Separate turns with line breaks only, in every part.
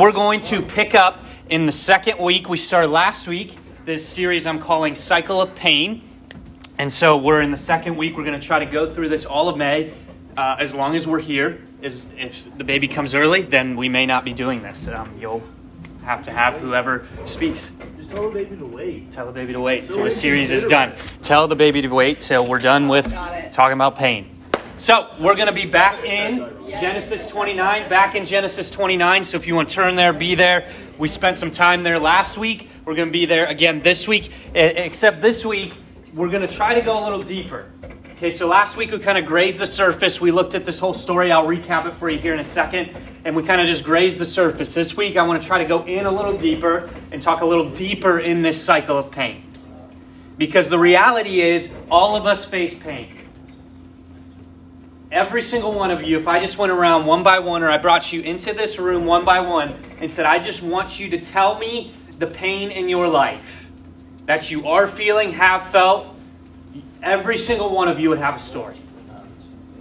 We're going to pick up in the second week. We started last week this series I'm calling Cycle of Pain. And so we're in the second week. We're going to try to go through this all of May uh, as long as we're here. Is if the baby comes early, then we may not be doing this. Um, you'll have to have whoever speaks.
Just tell the baby to wait.
Tell the baby to wait
So
till the series is done. Tell the baby to wait till we're done with talking about pain. So we're going to be back in Genesis 29, back in Genesis 29. So if you want to turn there, be there. We spent some time there last week. We're going to be there again this week. Except this week, we're going to try to go a little deeper. Okay, so last week we kind of grazed the surface. We looked at this whole story. I'll recap it for you here in a second. And we kind of just grazed the surface. This week I want to try to go in a little deeper and talk a little deeper in this cycle of pain. Because the reality is, all of us face pain. Every single one of you, if I just went around one by one, or I brought you into this room one by one and said, I just want you to tell me the pain in your life that you are feeling, have felt, every single one of you would have a story.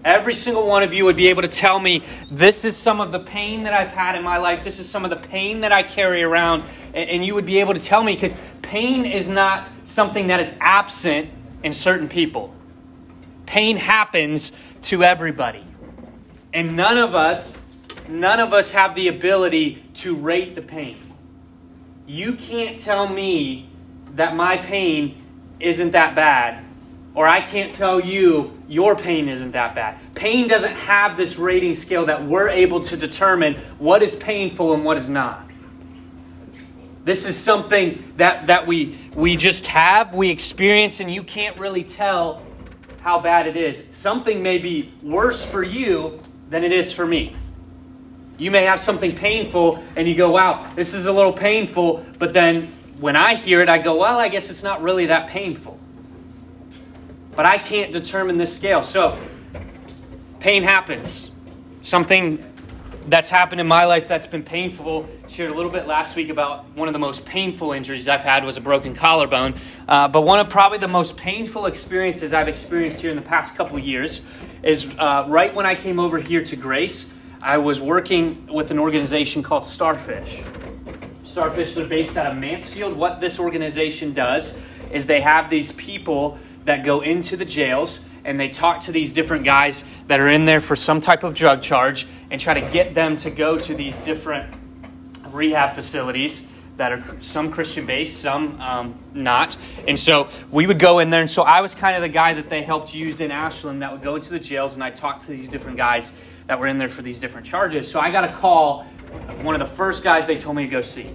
Every single one of you would be able to tell me, this is some of the pain that I've had in my life. This is some of the pain that I carry around. And, you would be able to tell me because pain is not something that is absent in certain people. Pain happens to everybody. And none of us, none of us have the ability to rate the pain. You can't tell me that my pain isn't that bad, or I can't tell you your pain isn't that bad. Pain doesn't have this rating scale that we're able to determine what is painful and what is not. This is something that, that we, we just have, we experience, and you can't really tell how bad it is. Something may be worse for you than it is for me. You may have something painful and you go, wow, this is a little painful, but then when I hear it, I go, well, I guess it's not really that painful. But I can't determine this scale. So, pain happens. Something that's happened in my life that's been painful. Shared a little bit last week about one of the most painful injuries I've had was a broken collarbone. Uh, but one of probably the most painful experiences I've experienced here in the past couple years is uh, right when I came over here to Grace. I was working with an organization called Starfish. Starfish are based out of Mansfield. What this organization does is they have these people that go into the jails and they talk to these different guys that are in there for some type of drug charge and try to get them to go to these different rehab facilities that are some Christian based, some um, not. And so we would go in there. And so I was kind of the guy that they helped use in Ashland that would go into the jails and I talked to these different guys that were in there for these different charges. So I got a call, one of the first guys they told me to go see.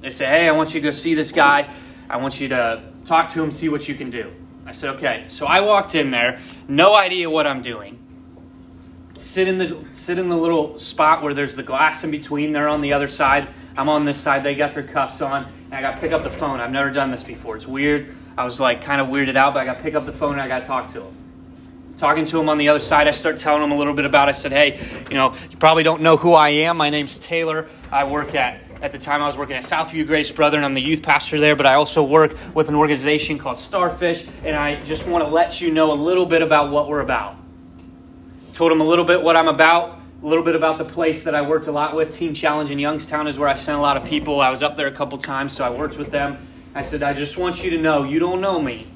They said, Hey, I want you to go see this guy. I want you to talk to him, see what you can do. I said, Okay. So I walked in there, no idea what I'm doing. Sit in the sit in the little spot where there's the glass in between. They're on the other side. I'm on this side. They got their cuffs on, and I got to pick up the phone. I've never done this before. It's weird. I was like kind of weirded out, but I got to pick up the phone and I got to talk to him talking to him on the other side, I start telling him a little bit about. I said, "Hey, you know, you probably don't know who I am. My name's Taylor. I work at at the time I was working at Southview Grace Brethren. And I'm the youth pastor there, but I also work with an organization called Starfish, and I just want to let you know a little bit about what we're about." Told him a little bit what I'm about. A little bit about the place that I worked a lot with. Teen Challenge in Youngstown is where I sent a lot of people. I was up there a couple times, so I worked with them. I said, I just want you to know you don't know me,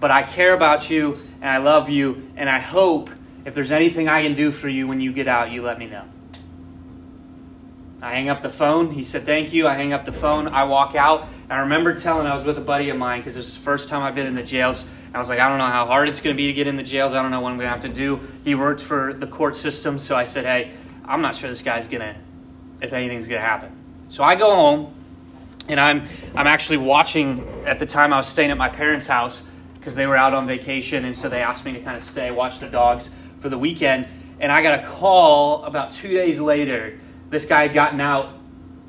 but I care about you and I love you, and I hope if there's anything I can do for you when you get out, you let me know. I hang up the phone. He said, Thank you. I hang up the phone. I walk out. I remember telling, I was with a buddy of mine because this is the first time I've been in the jails. I was like, I don't know how hard it's going to be to get in the jails. I don't know what I'm going to have to do. He worked for the court system, so I said, Hey, I'm not sure this guy's going to, if anything's going to happen. So I go home, and I'm, I'm actually watching, at the time I was staying at my parents' house because they were out on vacation, and so they asked me to kind of stay, watch the dogs for the weekend. And I got a call about two days later. This guy had gotten out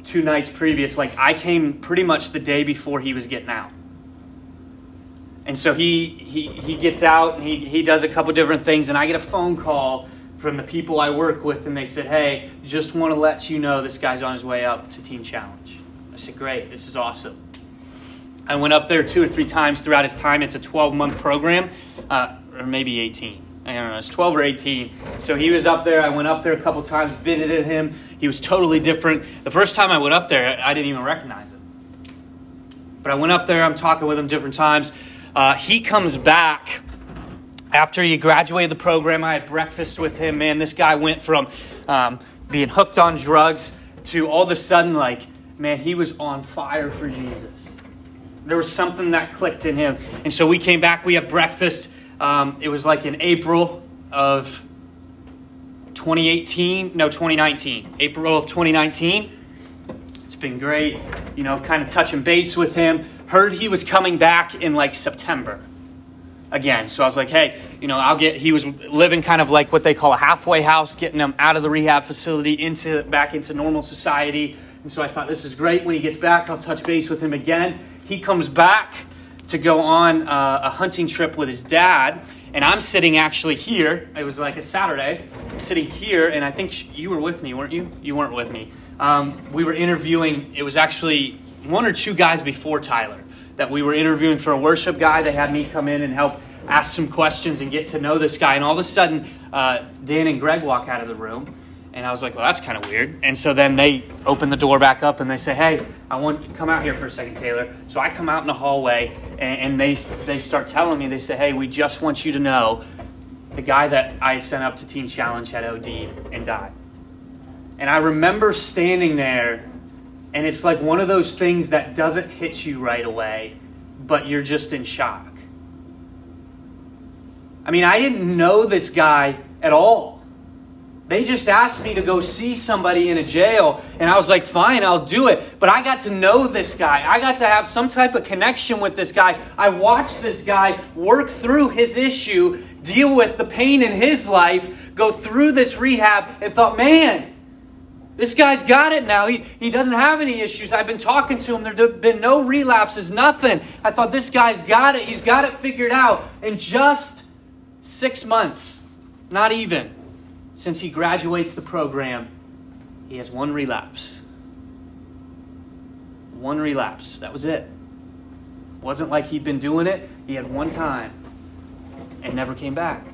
two nights previous. Like, I came pretty much the day before he was getting out. And so he, he, he gets out and he, he does a couple different things, and I get a phone call from the people I work with, and they said, Hey, just want to let you know this guy's on his way up to Teen Challenge. I said, Great, this is awesome. I went up there two or three times throughout his time. It's a 12 month program, uh, or maybe 18. I don't know, I was 12 or 18. So he was up there. I went up there a couple times, visited him. He was totally different. The first time I went up there, I didn't even recognize him. But I went up there, I'm talking with him different times. Uh, he comes back after he graduated the program. I had breakfast with him. Man, this guy went from um, being hooked on drugs to all of a sudden, like, man, he was on fire for Jesus. There was something that clicked in him. And so we came back, we had breakfast. Um, it was like in April of 2018, no, 2019. April of 2019. It's been great, you know, kind of touching base with him. Heard he was coming back in like September again. So I was like, hey, you know, I'll get. He was living kind of like what they call a halfway house, getting him out of the rehab facility into back into normal society. And so I thought this is great. When he gets back, I'll touch base with him again. He comes back to go on uh, a hunting trip with his dad, and I'm sitting actually here. It was like a Saturday. I'm sitting here, and I think you were with me, weren't you? You weren't with me. Um, we were interviewing. It was actually one or two guys before Tyler that we were interviewing for a worship guy. They had me come in and help ask some questions and get to know this guy. And all of a sudden, uh, Dan and Greg walk out of the room. And I was like, well, that's kind of weird. And so then they open the door back up and they say, hey, I want you to come out here for a second, Taylor. So I come out in the hallway and, and they, they start telling me, they say, hey, we just want you to know the guy that I had sent up to Teen Challenge had OD'd and died. And I remember standing there and it's like one of those things that doesn't hit you right away, but you're just in shock. I mean, I didn't know this guy at all. They just asked me to go see somebody in a jail, and I was like, fine, I'll do it. But I got to know this guy. I got to have some type of connection with this guy. I watched this guy work through his issue, deal with the pain in his life, go through this rehab, and thought, man, this guy's got it now. He, he doesn't have any issues. I've been talking to him. There have been no relapses, nothing. I thought this guy's got it. He's got it figured out. In just six months, not even, since he graduates the program, he has one relapse. One relapse. That was it. Wasn't like he'd been doing it. He had one time and never came back.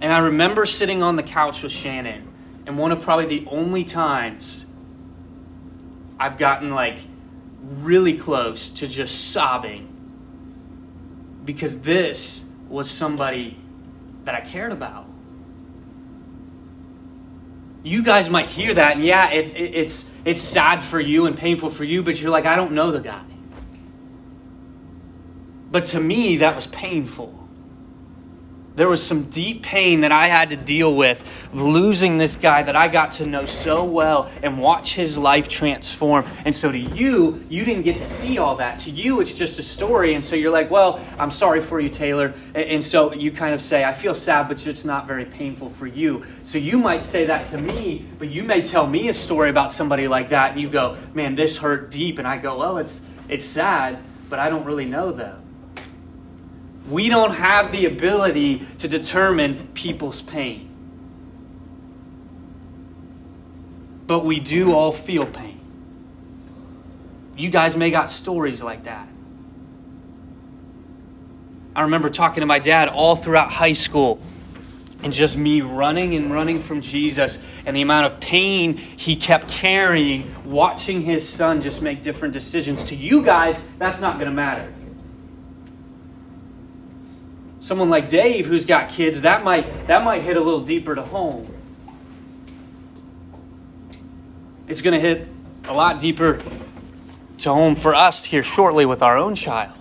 And I remember sitting on the couch with Shannon and one of probably the only times I've gotten like really close to just sobbing because this was somebody that I cared about. You guys might hear that, and yeah, it, it, it's, it's sad for you and painful for you, but you're like, I don't know the guy. But to me, that was painful. There was some deep pain that I had to deal with losing this guy that I got to know so well and watch his life transform. And so to you, you didn't get to see all that. To you, it's just a story. And so you're like, well, I'm sorry for you, Taylor. And so you kind of say, I feel sad, but it's not very painful for you. So you might say that to me, but you may tell me a story about somebody like that. And you go, man, this hurt deep. And I go, well, it's, it's sad, but I don't really know them. We don't have the ability to determine people's pain. But we do all feel pain. You guys may got stories like that. I remember talking to my dad all throughout high school and just me running and running from Jesus and the amount of pain he kept carrying, watching his son just make different decisions. To you guys, that's not going to matter someone like Dave who's got kids, that might that might hit a little deeper to home. It's going to hit a lot deeper to home for us here shortly with our own child.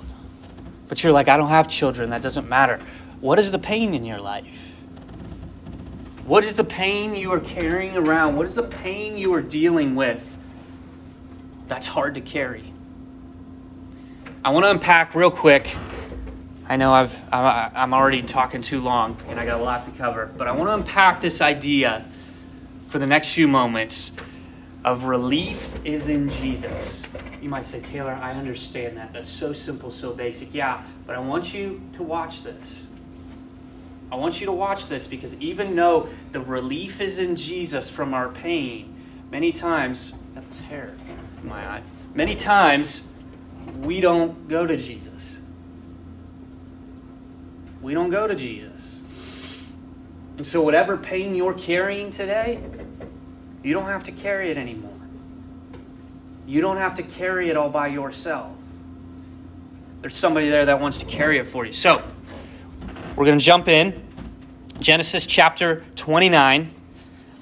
But you're like, I don't have children, that doesn't matter. What is the pain in your life? What is the pain you are carrying around? What is the pain you are dealing with that's hard to carry? I want to unpack real quick I know I've, I'm already talking too long and I got a lot to cover, but I want to unpack this idea for the next few moments of relief is in Jesus. You might say, Taylor, I understand that. That's so simple, so basic. Yeah, but I want you to watch this. I want you to watch this because even though the relief is in Jesus from our pain, many times, that's hair in my eye, many times we don't go to Jesus we don't go to Jesus. And so, whatever pain you're carrying today, you don't have to carry it anymore. You don't have to carry it all by yourself. There's somebody there that wants to carry it for you. So, we're going to jump in. Genesis chapter 29.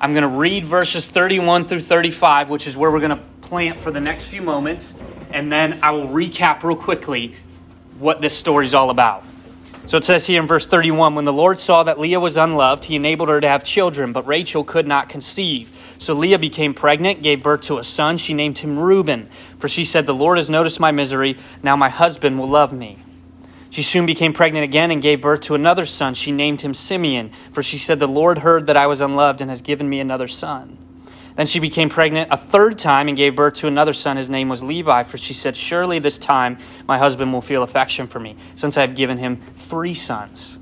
I'm going to read verses 31 through 35, which is where we're going to plant for the next few moments. And then I will recap real quickly what this story is all about. So it says here in verse 31 When the Lord saw that Leah was unloved, he enabled her to have children, but Rachel could not conceive. So Leah became pregnant, gave birth to a son. She named him Reuben, for she said, The Lord has noticed my misery. Now my husband will love me. She soon became pregnant again and gave birth to another son. She named him Simeon, for she said, The Lord heard that I was unloved and has given me another son. Then she became pregnant a third time and gave birth to another son. His name was Levi, for she said, Surely this time my husband will feel affection for me, since I have given him three sons.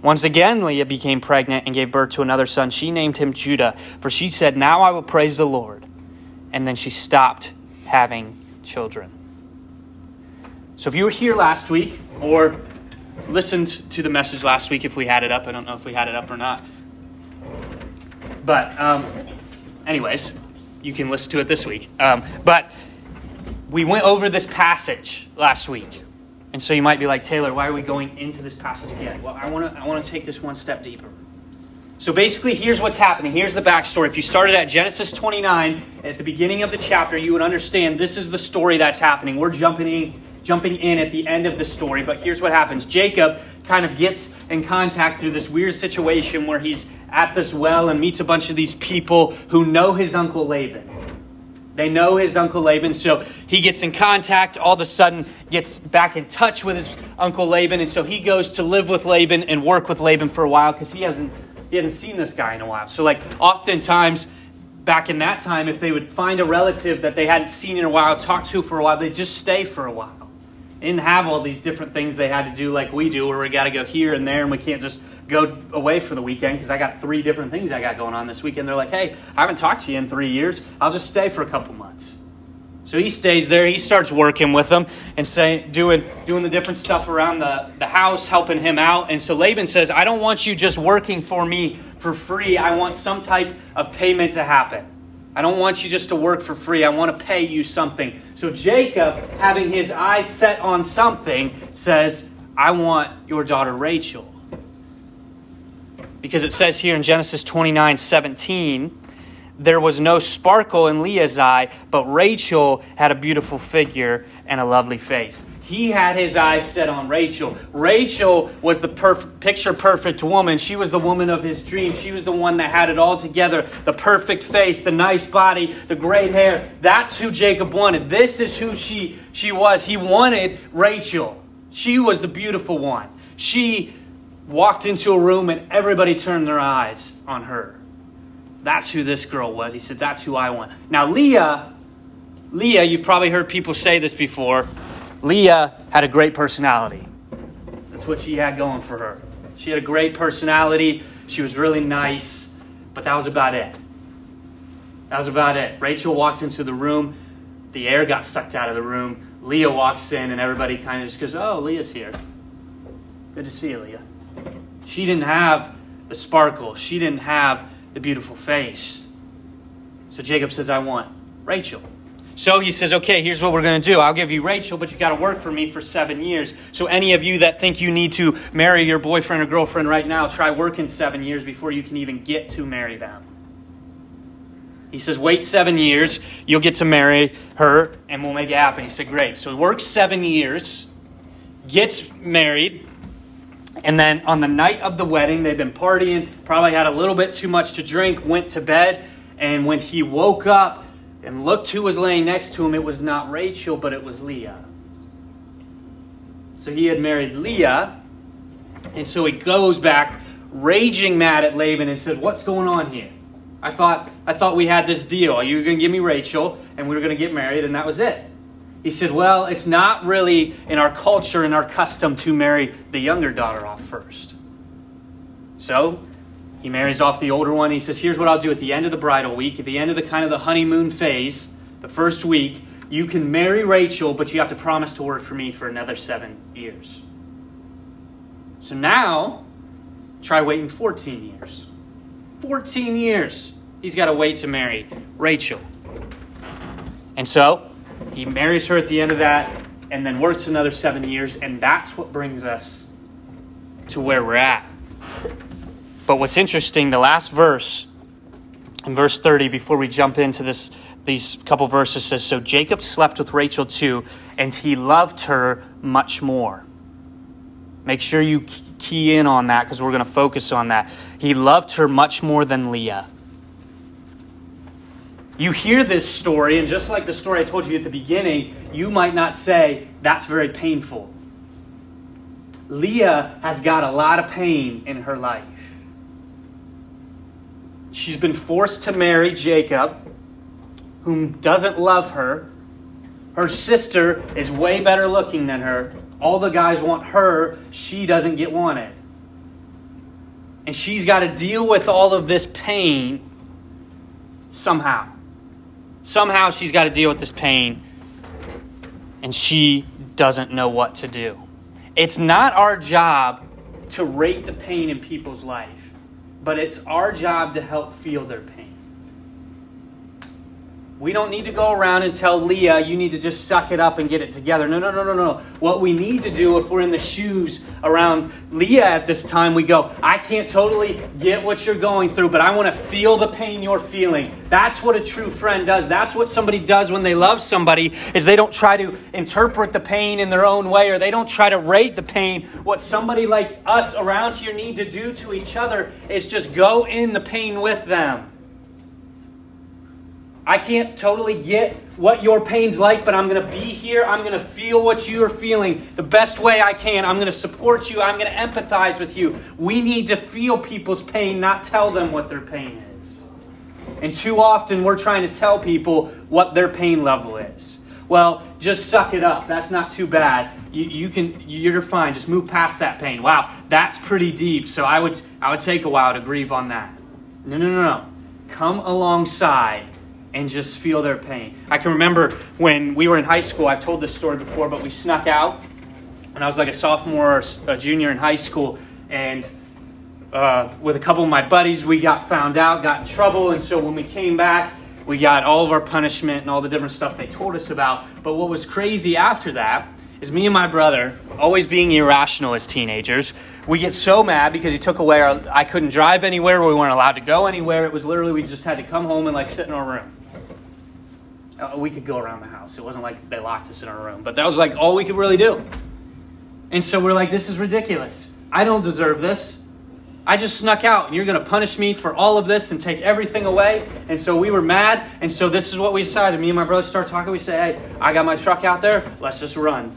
Once again, Leah became pregnant and gave birth to another son. She named him Judah, for she said, Now I will praise the Lord. And then she stopped having children. So if you were here last week or listened to the message last week, if we had it up, I don't know if we had it up or not. But, um, anyways, you can listen to it this week. Um, but we went over this passage last week. And so you might be like, Taylor, why are we going into this passage again? Well, I want to I want to take this one step deeper. So basically, here's what's happening. Here's the backstory. If you started at Genesis 29, at the beginning of the chapter, you would understand this is the story that's happening. We're jumping in, jumping in at the end of the story, but here's what happens. Jacob kind of gets in contact through this weird situation where he's at this well and meets a bunch of these people who know his uncle Laban. They know his uncle Laban, so he gets in contact, all of a sudden gets back in touch with his uncle Laban, and so he goes to live with Laban and work with Laban for a while because he hasn't he hasn't seen this guy in a while. So like oftentimes back in that time, if they would find a relative that they hadn't seen in a while, talk to for a while, they'd just stay for a while. Didn't have all these different things they had to do like we do, where we got to go here and there, and we can't just go away for the weekend because I got three different things I got going on this weekend. They're like, hey, I haven't talked to you in three years. I'll just stay for a couple months. So he stays there. He starts working with them and saying, doing, doing the different stuff around the, the house, helping him out. And so Laban says, I don't want you just working for me for free. I want some type of payment to happen. I don't want you just to work for free. I want to pay you something. So Jacob, having his eyes set on something, says, I want your daughter Rachel. Because it says here in Genesis 29 17, there was no sparkle in Leah's eye, but Rachel had a beautiful figure and a lovely face. He had his eyes set on Rachel. Rachel was the perf- picture perfect woman. She was the woman of his dreams. She was the one that had it all together the perfect face, the nice body, the great hair. That's who Jacob wanted. This is who she, she was. He wanted Rachel. She was the beautiful one. She walked into a room and everybody turned their eyes on her. That's who this girl was. He said, That's who I want. Now, Leah, Leah, you've probably heard people say this before. Leah had a great personality. That's what she had going for her. She had a great personality. She was really nice, but that was about it. That was about it. Rachel walked into the room. The air got sucked out of the room. Leah walks in, and everybody kind of just goes, Oh, Leah's here. Good to see you, Leah. She didn't have the sparkle, she didn't have the beautiful face. So Jacob says, I want Rachel. So he says, okay, here's what we're going to do. I'll give you Rachel, but you got to work for me for seven years. So any of you that think you need to marry your boyfriend or girlfriend right now, try working seven years before you can even get to marry them. He says, wait seven years, you'll get to marry her, and we'll make it happen. He said, great. So he works seven years, gets married, and then on the night of the wedding, they've been partying, probably had a little bit too much to drink, went to bed, and when he woke up, and looked who was laying next to him, it was not Rachel, but it was Leah. So he had married Leah, and so he goes back, raging mad at Laban, and said, What's going on here? I thought, I thought we had this deal. You were going to give me Rachel, and we were going to get married, and that was it. He said, Well, it's not really in our culture and our custom to marry the younger daughter off first. So he marries off the older one. He says, Here's what I'll do at the end of the bridal week, at the end of the kind of the honeymoon phase, the first week, you can marry Rachel, but you have to promise to work for me for another seven years. So now, try waiting 14 years. 14 years he's got to wait to marry Rachel. And so he marries her at the end of that and then works another seven years, and that's what brings us to where we're at. But what's interesting, the last verse, in verse 30, before we jump into this, these couple verses, says So Jacob slept with Rachel too, and he loved her much more. Make sure you key in on that because we're going to focus on that. He loved her much more than Leah. You hear this story, and just like the story I told you at the beginning, you might not say, that's very painful. Leah has got a lot of pain in her life. She's been forced to marry Jacob, whom doesn't love her. Her sister is way better looking than her. All the guys want her, she doesn't get wanted. And she's got to deal with all of this pain somehow. Somehow she's got to deal with this pain and she doesn't know what to do. It's not our job to rate the pain in people's life, but it's our job to help feel their pain. We don't need to go around and tell Leah, you need to just suck it up and get it together. No, no, no, no, no. What we need to do if we're in the shoes around Leah at this time, we go, I can't totally get what you're going through, but I want to feel the pain you're feeling. That's what a true friend does. That's what somebody does when they love somebody is they don't try to interpret the pain in their own way or they don't try to rate the pain. What somebody like us around here need to do to each other is just go in the pain with them. I can't totally get what your pain's like, but I'm going to be here. I'm going to feel what you're feeling the best way I can. I'm going to support you. I'm going to empathize with you. We need to feel people's pain, not tell them what their pain is. And too often we're trying to tell people what their pain level is. Well, just suck it up. That's not too bad. You, you can you're fine. Just move past that pain. Wow, that's pretty deep. So I would I would take a while to grieve on that. No, no, no, no. Come alongside and just feel their pain. I can remember when we were in high school, I've told this story before, but we snuck out and I was like a sophomore or a junior in high school, and uh, with a couple of my buddies, we got found out, got in trouble, and so when we came back, we got all of our punishment and all the different stuff they told us about. But what was crazy after that is me and my brother, always being irrational as teenagers, we get so mad because he took away our. I couldn't drive anywhere. We weren't allowed to go anywhere. It was literally we just had to come home and like sit in our room. Uh, we could go around the house. It wasn't like they locked us in our room, but that was like all we could really do. And so we're like, this is ridiculous. I don't deserve this. I just snuck out, and you're going to punish me for all of this and take everything away. And so we were mad, and so this is what we decided. Me and my brother start talking. We say, hey, I got my truck out there. Let's just run.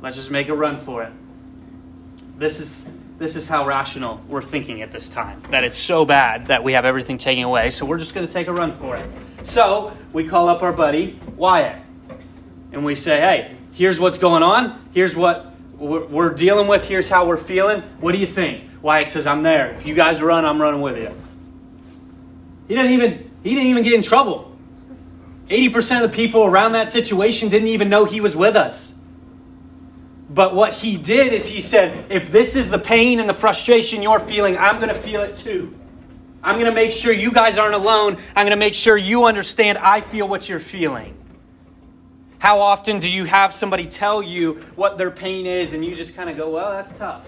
Let's just make a run for it. This is this is how rational we're thinking at this time. That it's so bad that we have everything taken away, so we're just going to take a run for it. So we call up our buddy Wyatt, and we say, "Hey, here's what's going on. Here's what we're dealing with. Here's how we're feeling. What do you think?" Wyatt says, "I'm there. If you guys run, I'm running with you." He didn't even he didn't even get in trouble. 80% of the people around that situation didn't even know he was with us. But what he did is he said, if this is the pain and the frustration you're feeling, I'm going to feel it too. I'm going to make sure you guys aren't alone. I'm going to make sure you understand I feel what you're feeling. How often do you have somebody tell you what their pain is and you just kind of go, well, that's tough?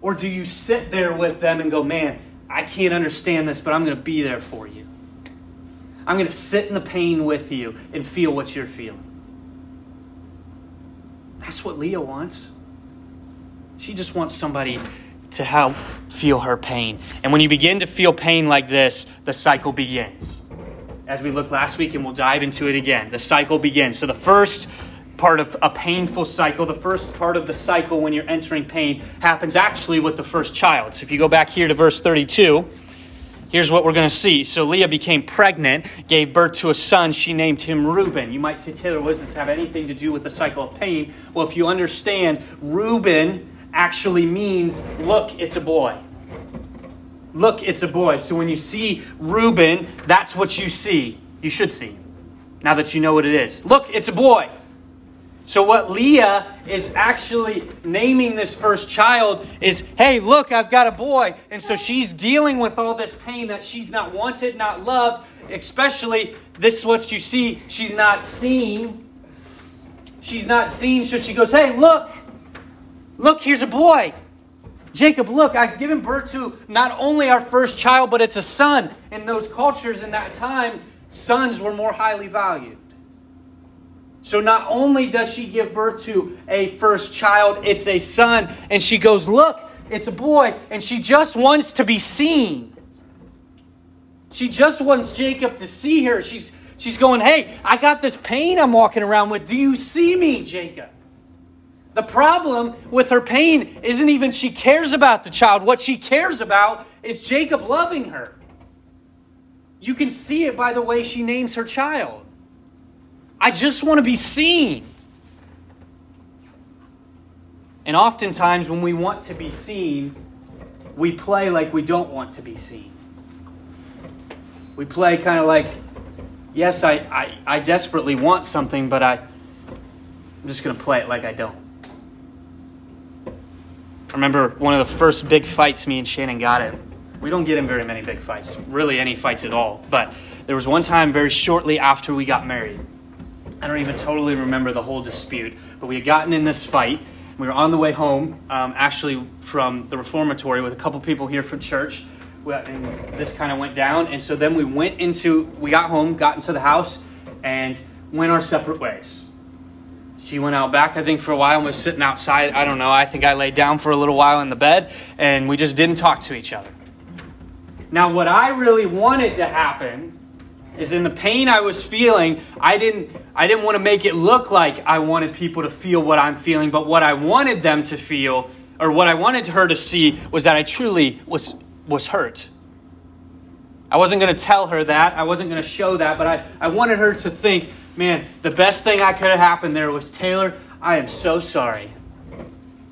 Or do you sit there with them and go, man, I can't understand this, but I'm going to be there for you? I'm going to sit in the pain with you and feel what you're feeling. That's what Leah wants. She just wants somebody to help feel her pain. And when you begin to feel pain like this, the cycle begins. As we looked last week, and we'll dive into it again, the cycle begins. So, the first part of a painful cycle, the first part of the cycle when you're entering pain, happens actually with the first child. So, if you go back here to verse 32, Here's what we're going to see. So Leah became pregnant, gave birth to a son. She named him Reuben. You might say, Taylor, what does this have anything to do with the cycle of pain? Well, if you understand, Reuben actually means, look, it's a boy. Look, it's a boy. So when you see Reuben, that's what you see. You should see. Now that you know what it is. Look, it's a boy. So, what Leah is actually naming this first child is, hey, look, I've got a boy. And so she's dealing with all this pain that she's not wanted, not loved, especially this is what you see, she's not seen. She's not seen, so she goes, hey, look, look, here's a boy. Jacob, look, I've given birth to not only our first child, but it's a son. In those cultures in that time, sons were more highly valued. So not only does she give birth to a first child, it's a son. And she goes, Look, it's a boy. And she just wants to be seen. She just wants Jacob to see her. She's, she's going, Hey, I got this pain I'm walking around with. Do you see me, Jacob? The problem with her pain isn't even she cares about the child. What she cares about is Jacob loving her. You can see it by the way she names her child. I just want to be seen. And oftentimes, when we want to be seen, we play like we don't want to be seen. We play kind of like, yes, I, I, I desperately want something, but I, I'm just going to play it like I don't. I remember one of the first big fights me and Shannon got in. We don't get in very many big fights, really any fights at all. But there was one time very shortly after we got married I don't even totally remember the whole dispute, but we had gotten in this fight. We were on the way home, um, actually from the reformatory, with a couple people here from church. And this kind of went down, and so then we went into, we got home, got into the house, and went our separate ways. She went out back, I think, for a while and was sitting outside. I don't know. I think I laid down for a little while in the bed, and we just didn't talk to each other. Now, what I really wanted to happen is in the pain I was feeling, I didn't I didn't want to make it look like I wanted people to feel what I'm feeling, but what I wanted them to feel or what I wanted her to see was that I truly was was hurt. I wasn't going to tell her that. I wasn't going to show that, but I, I wanted her to think, man, the best thing I could have happened there was Taylor, I am so sorry.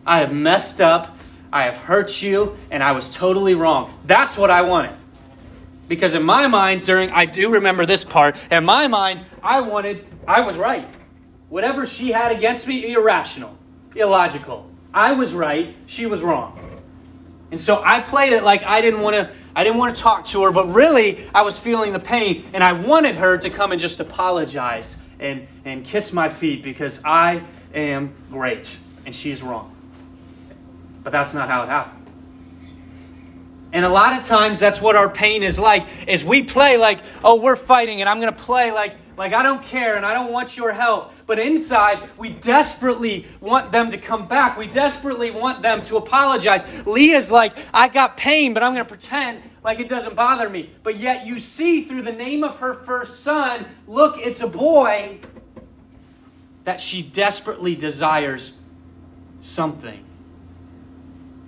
I have messed up. I have hurt you, and I was totally wrong. That's what I wanted. Because in my mind, during, I do remember this part, in my mind, I wanted, I was right. Whatever she had against me, irrational, illogical. I was right, she was wrong. And so I played it like I didn't want to I didn't want to talk to her, but really I was feeling the pain and I wanted her to come and just apologize and, and kiss my feet because I am great and she is wrong. But that's not how it happened. And a lot of times that's what our pain is like is we play like, "Oh, we're fighting and I'm going to play like like I don't care and I don't want your help." But inside, we desperately want them to come back. We desperately want them to apologize. Leah's like, "I got pain, but I'm going to pretend like it doesn't bother me." But yet you see through the name of her first son, look, it's a boy that she desperately desires something.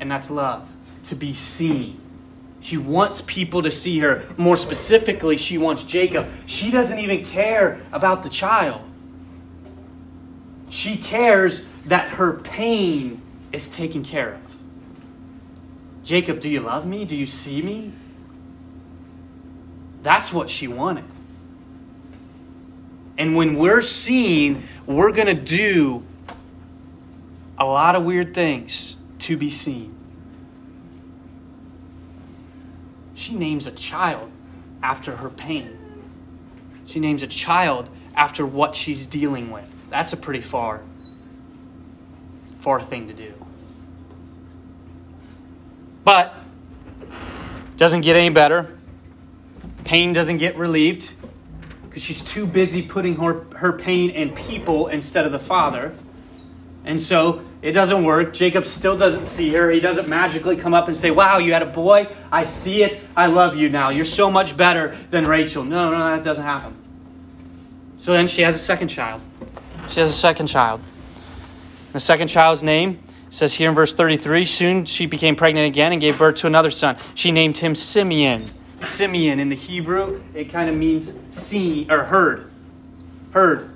And that's love, to be seen she wants people to see her. More specifically, she wants Jacob. She doesn't even care about the child. She cares that her pain is taken care of. Jacob, do you love me? Do you see me? That's what she wanted. And when we're seen, we're going to do a lot of weird things to be seen. She names a child after her pain. She names a child after what she's dealing with. That's a pretty far, far thing to do. But doesn't get any better. Pain doesn't get relieved because she's too busy putting her, her pain in people instead of the Father. And so it doesn't work. Jacob still doesn't see her. He doesn't magically come up and say, Wow, you had a boy. I see it. I love you now. You're so much better than Rachel. No, no, that doesn't happen. So then she has a second child. She has a second child. The second child's name says here in verse 33 soon she became pregnant again and gave birth to another son. She named him Simeon. Simeon in the Hebrew, it kind of means seen or heard. Heard.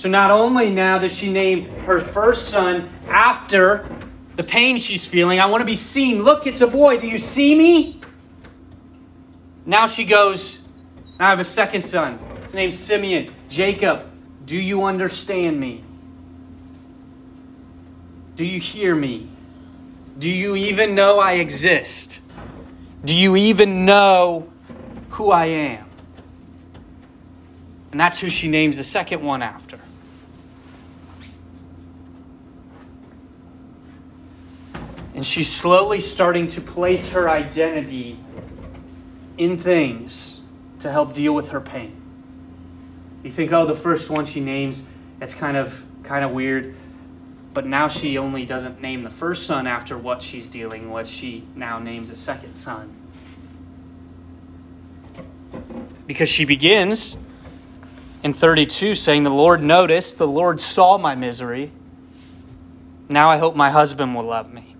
So not only now does she name her first son after the pain she's feeling, I want to be seen. Look, it's a boy. Do you see me? Now she goes, I have a second son. His name's Simeon. Jacob, Do you understand me? Do you hear me? Do you even know I exist? Do you even know who I am? And that's who she names the second one after. And she's slowly starting to place her identity in things to help deal with her pain. You think, oh, the first one she names, it's kind of kind of weird. But now she only doesn't name the first son after what she's dealing with. She now names a second son. Because she begins in 32 saying, The Lord noticed, the Lord saw my misery. Now I hope my husband will love me.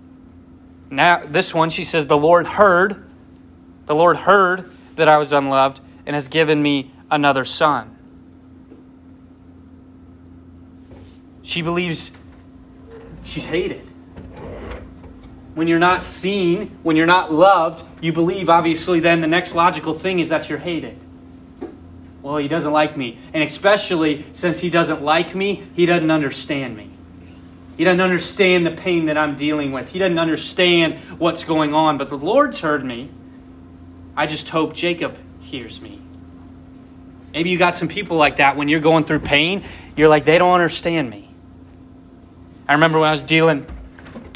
Now, this one, she says, The Lord heard, the Lord heard that I was unloved and has given me another son. She believes she's hated. When you're not seen, when you're not loved, you believe, obviously, then the next logical thing is that you're hated. Well, he doesn't like me. And especially since he doesn't like me, he doesn't understand me. He doesn't understand the pain that I'm dealing with. He doesn't understand what's going on. But the Lord's heard me. I just hope Jacob hears me. Maybe you got some people like that when you're going through pain, you're like, they don't understand me. I remember when I was dealing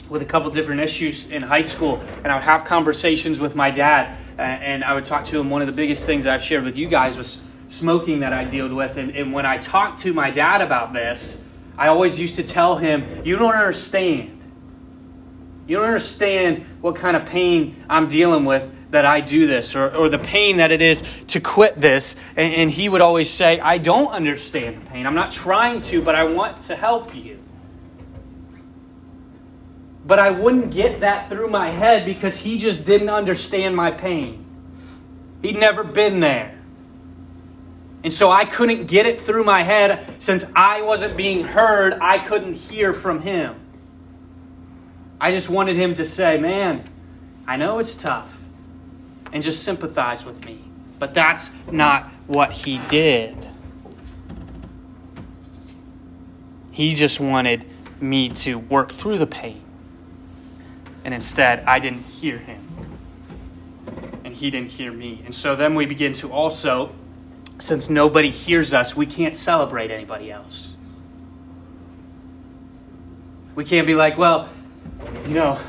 with a couple different issues in high school, and I would have conversations with my dad, and I would talk to him. One of the biggest things I've shared with you guys was smoking that I dealt with. And, and when I talked to my dad about this, I always used to tell him, You don't understand. You don't understand what kind of pain I'm dealing with that I do this, or, or the pain that it is to quit this. And, and he would always say, I don't understand the pain. I'm not trying to, but I want to help you. But I wouldn't get that through my head because he just didn't understand my pain. He'd never been there. And so I couldn't get it through my head since I wasn't being heard, I couldn't hear from him. I just wanted him to say, Man, I know it's tough, and just sympathize with me. But that's not what he did. He just wanted me to work through the pain. And instead, I didn't hear him. And he didn't hear me. And so then we begin to also, since nobody hears us, we can't celebrate anybody else. We can't be like, well, you know,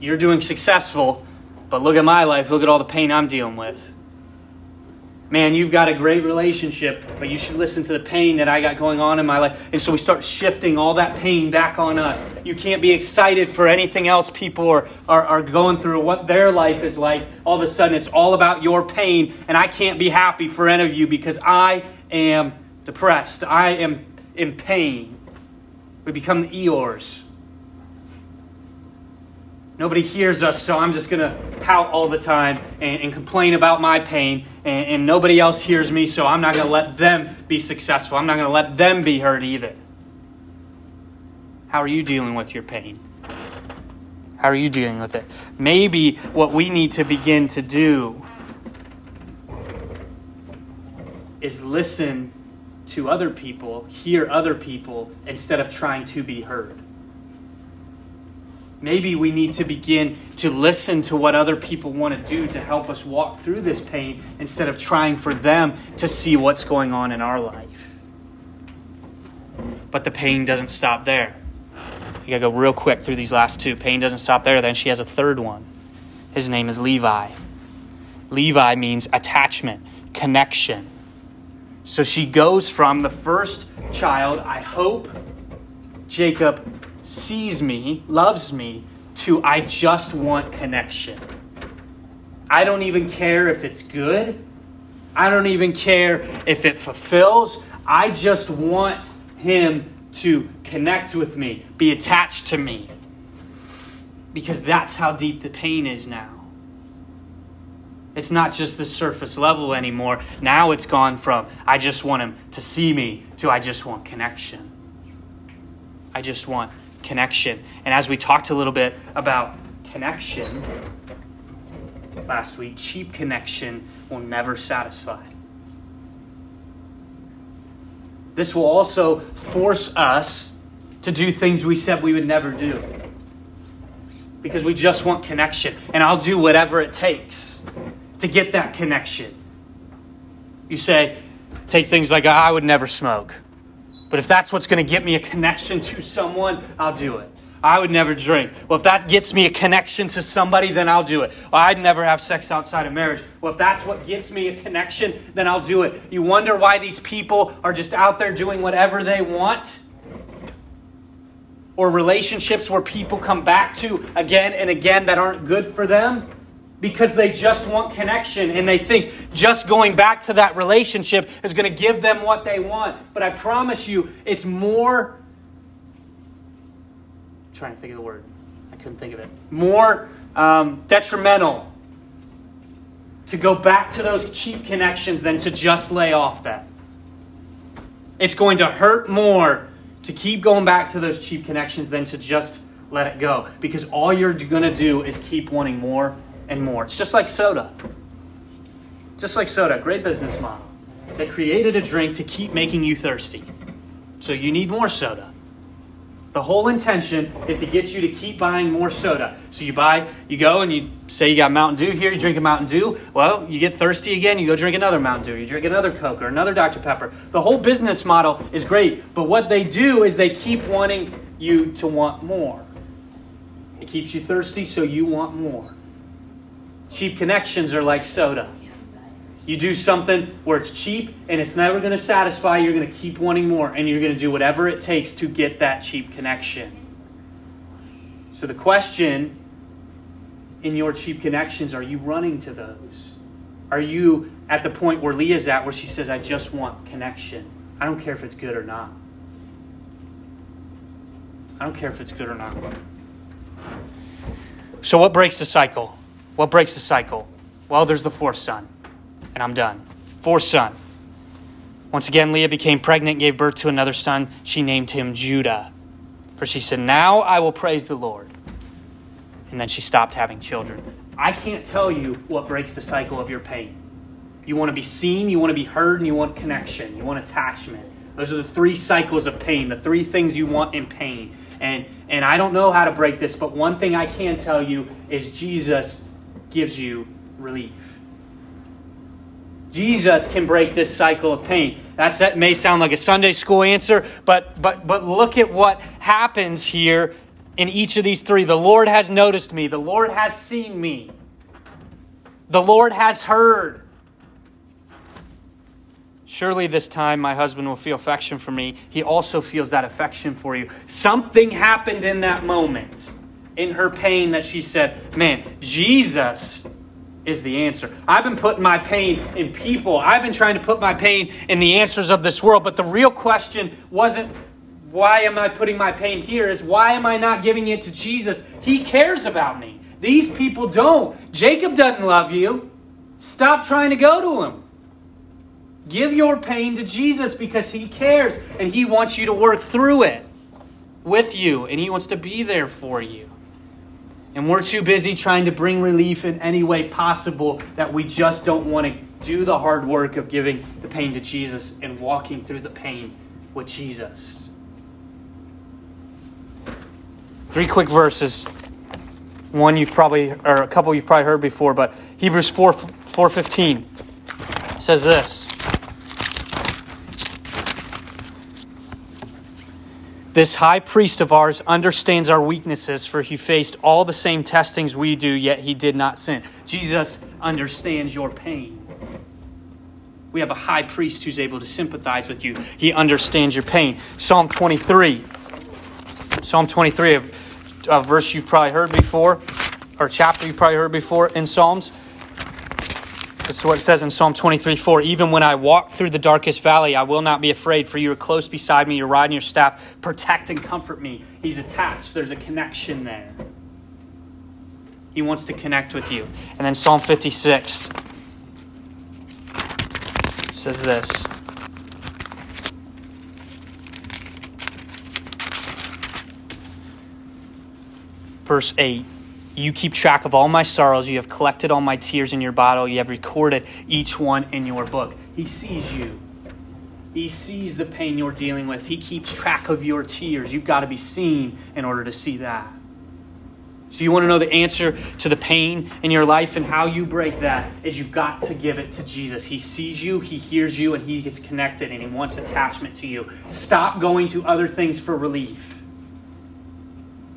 you're doing successful, but look at my life, look at all the pain I'm dealing with man, you've got a great relationship, but you should listen to the pain that I got going on in my life. And so we start shifting all that pain back on us. You can't be excited for anything else people are, are, are going through, what their life is like. All of a sudden, it's all about your pain, and I can't be happy for any of you because I am depressed. I am in pain. We become the Eeyores. Nobody hears us, so I'm just going to pout all the time and, and complain about my pain, and, and nobody else hears me, so I'm not going to let them be successful. I'm not going to let them be hurt either. How are you dealing with your pain? How are you dealing with it? Maybe what we need to begin to do is listen to other people, hear other people, instead of trying to be heard. Maybe we need to begin to listen to what other people want to do to help us walk through this pain instead of trying for them to see what's going on in our life. But the pain doesn't stop there. You gotta go real quick through these last two. Pain doesn't stop there. Then she has a third one. His name is Levi. Levi means attachment, connection. So she goes from the first child, I hope Jacob sees me, loves me, to I just want connection. I don't even care if it's good. I don't even care if it fulfills. I just want him to connect with me, be attached to me. Because that's how deep the pain is now. It's not just the surface level anymore. Now it's gone from I just want him to see me to I just want connection. I just want connection. And as we talked a little bit about connection last week, cheap connection will never satisfy. this will also force us to do things we said we would never do. Because we just want connection. And I'll do whatever it takes to get that connection. You say, take things like, I would never smoke. But if that's what's going to get me a connection to someone, I'll do it. I would never drink. Well, if that gets me a connection to somebody, then I'll do it. Well, I'd never have sex outside of marriage. Well, if that's what gets me a connection, then I'll do it. You wonder why these people are just out there doing whatever they want? Or relationships where people come back to again and again that aren't good for them? Because they just want connection and they think just going back to that relationship is going to give them what they want. But I promise you, it's more trying to think of the word. I couldn't think of it. More um, detrimental to go back to those cheap connections than to just lay off them. It's going to hurt more to keep going back to those cheap connections than to just let it go because all you're going to do is keep wanting more and more. It's just like soda. Just like soda, great business model. They created a drink to keep making you thirsty. So you need more soda. The whole intention is to get you to keep buying more soda. So you buy, you go and you say you got Mountain Dew here, you drink a Mountain Dew. Well, you get thirsty again, you go drink another Mountain Dew, you drink another Coke or another Dr. Pepper. The whole business model is great, but what they do is they keep wanting you to want more. It keeps you thirsty, so you want more. Cheap connections are like soda. You do something where it's cheap and it's never going to satisfy, you're going to keep wanting more, and you're going to do whatever it takes to get that cheap connection. So, the question in your cheap connections are you running to those? Are you at the point where Leah's at where she says, I just want connection? I don't care if it's good or not. I don't care if it's good or not. So, what breaks the cycle? What breaks the cycle? Well, there's the fourth son and I'm done. Fourth son. Once again, Leah became pregnant, gave birth to another son. She named him Judah. For she said, Now I will praise the Lord. And then she stopped having children. I can't tell you what breaks the cycle of your pain. You want to be seen, you want to be heard, and you want connection, you want attachment. Those are the three cycles of pain, the three things you want in pain. And, and I don't know how to break this, but one thing I can tell you is Jesus gives you relief. Jesus can break this cycle of pain. That's, that may sound like a Sunday school answer, but, but, but look at what happens here in each of these three. The Lord has noticed me, the Lord has seen me, the Lord has heard. Surely this time my husband will feel affection for me. He also feels that affection for you. Something happened in that moment, in her pain, that she said, Man, Jesus is the answer. I've been putting my pain in people. I've been trying to put my pain in the answers of this world. But the real question wasn't, why am I putting my pain here? Is why am I not giving it to Jesus? He cares about me. These people don't. Jacob doesn't love you. Stop trying to go to him. Give your pain to Jesus because he cares and he wants you to work through it with you and he wants to be there for you. And we're too busy trying to bring relief in any way possible that we just don't want to do the hard work of giving the pain to Jesus and walking through the pain with Jesus. Three quick verses. One you've probably, or a couple you've probably heard before, but Hebrews 4 415 says this. This high priest of ours understands our weaknesses, for he faced all the same testings we do, yet he did not sin. Jesus understands your pain. We have a high priest who's able to sympathize with you. He understands your pain. Psalm 23. Psalm 23, a, verse you've probably heard before, or chapter you've probably heard before in Psalms. This is what it says in Psalm 23 4. Even when I walk through the darkest valley, I will not be afraid, for you are close beside me, your rod and your staff protect and comfort me. He's attached, there's a connection there. He wants to connect with you. And then Psalm 56 says this. Verse 8 you keep track of all my sorrows. You have collected all my tears in your bottle. You have recorded each one in your book. He sees you. He sees the pain you're dealing with. He keeps track of your tears. You've got to be seen in order to see that. So, you want to know the answer to the pain in your life and how you break that is you've got to give it to Jesus. He sees you, He hears you, and He gets connected and He wants attachment to you. Stop going to other things for relief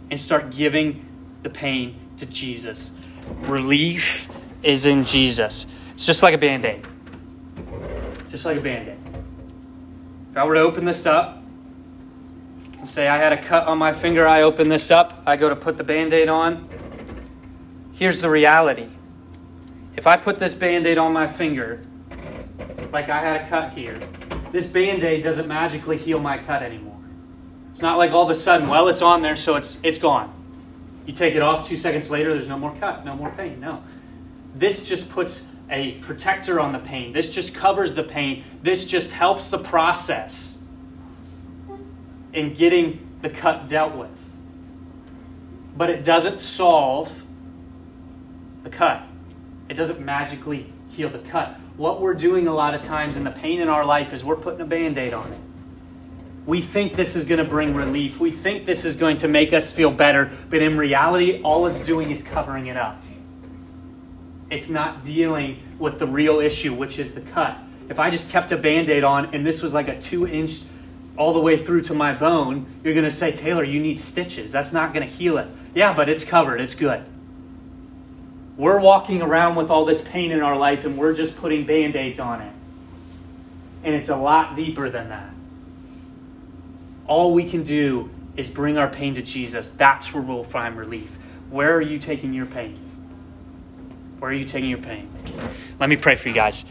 and start giving the pain to Jesus. Relief is in Jesus. It's just like a band aid. Just like a band aid. If I were to open this up, say I had a cut on my finger, I open this up, I go to put the band aid on. Here's the reality if I put this band aid on my finger, like I had a cut here, this band aid doesn't magically heal my cut anymore. It's not like all of a sudden, well, it's on there, so it's, it's gone. You take it off two seconds later, there's no more cut, no more pain. No. This just puts a protector on the pain. This just covers the pain. This just helps the process in getting the cut dealt with. But it doesn't solve the cut, it doesn't magically heal the cut. What we're doing a lot of times in the pain in our life is we're putting a band aid on it. We think this is going to bring relief. We think this is going to make us feel better, but in reality, all it's doing is covering it up. It's not dealing with the real issue, which is the cut. If I just kept a band aid on and this was like a two inch all the way through to my bone, you're going to say, Taylor, you need stitches. That's not going to heal it. Yeah, but it's covered. It's good. We're walking around with all this pain in our life and we're just putting band aids on it. And it's a lot deeper than that. All we can do is bring our pain to Jesus. That's where we'll find relief. Where are you taking your pain? Where are you taking your pain? Let me pray for you guys.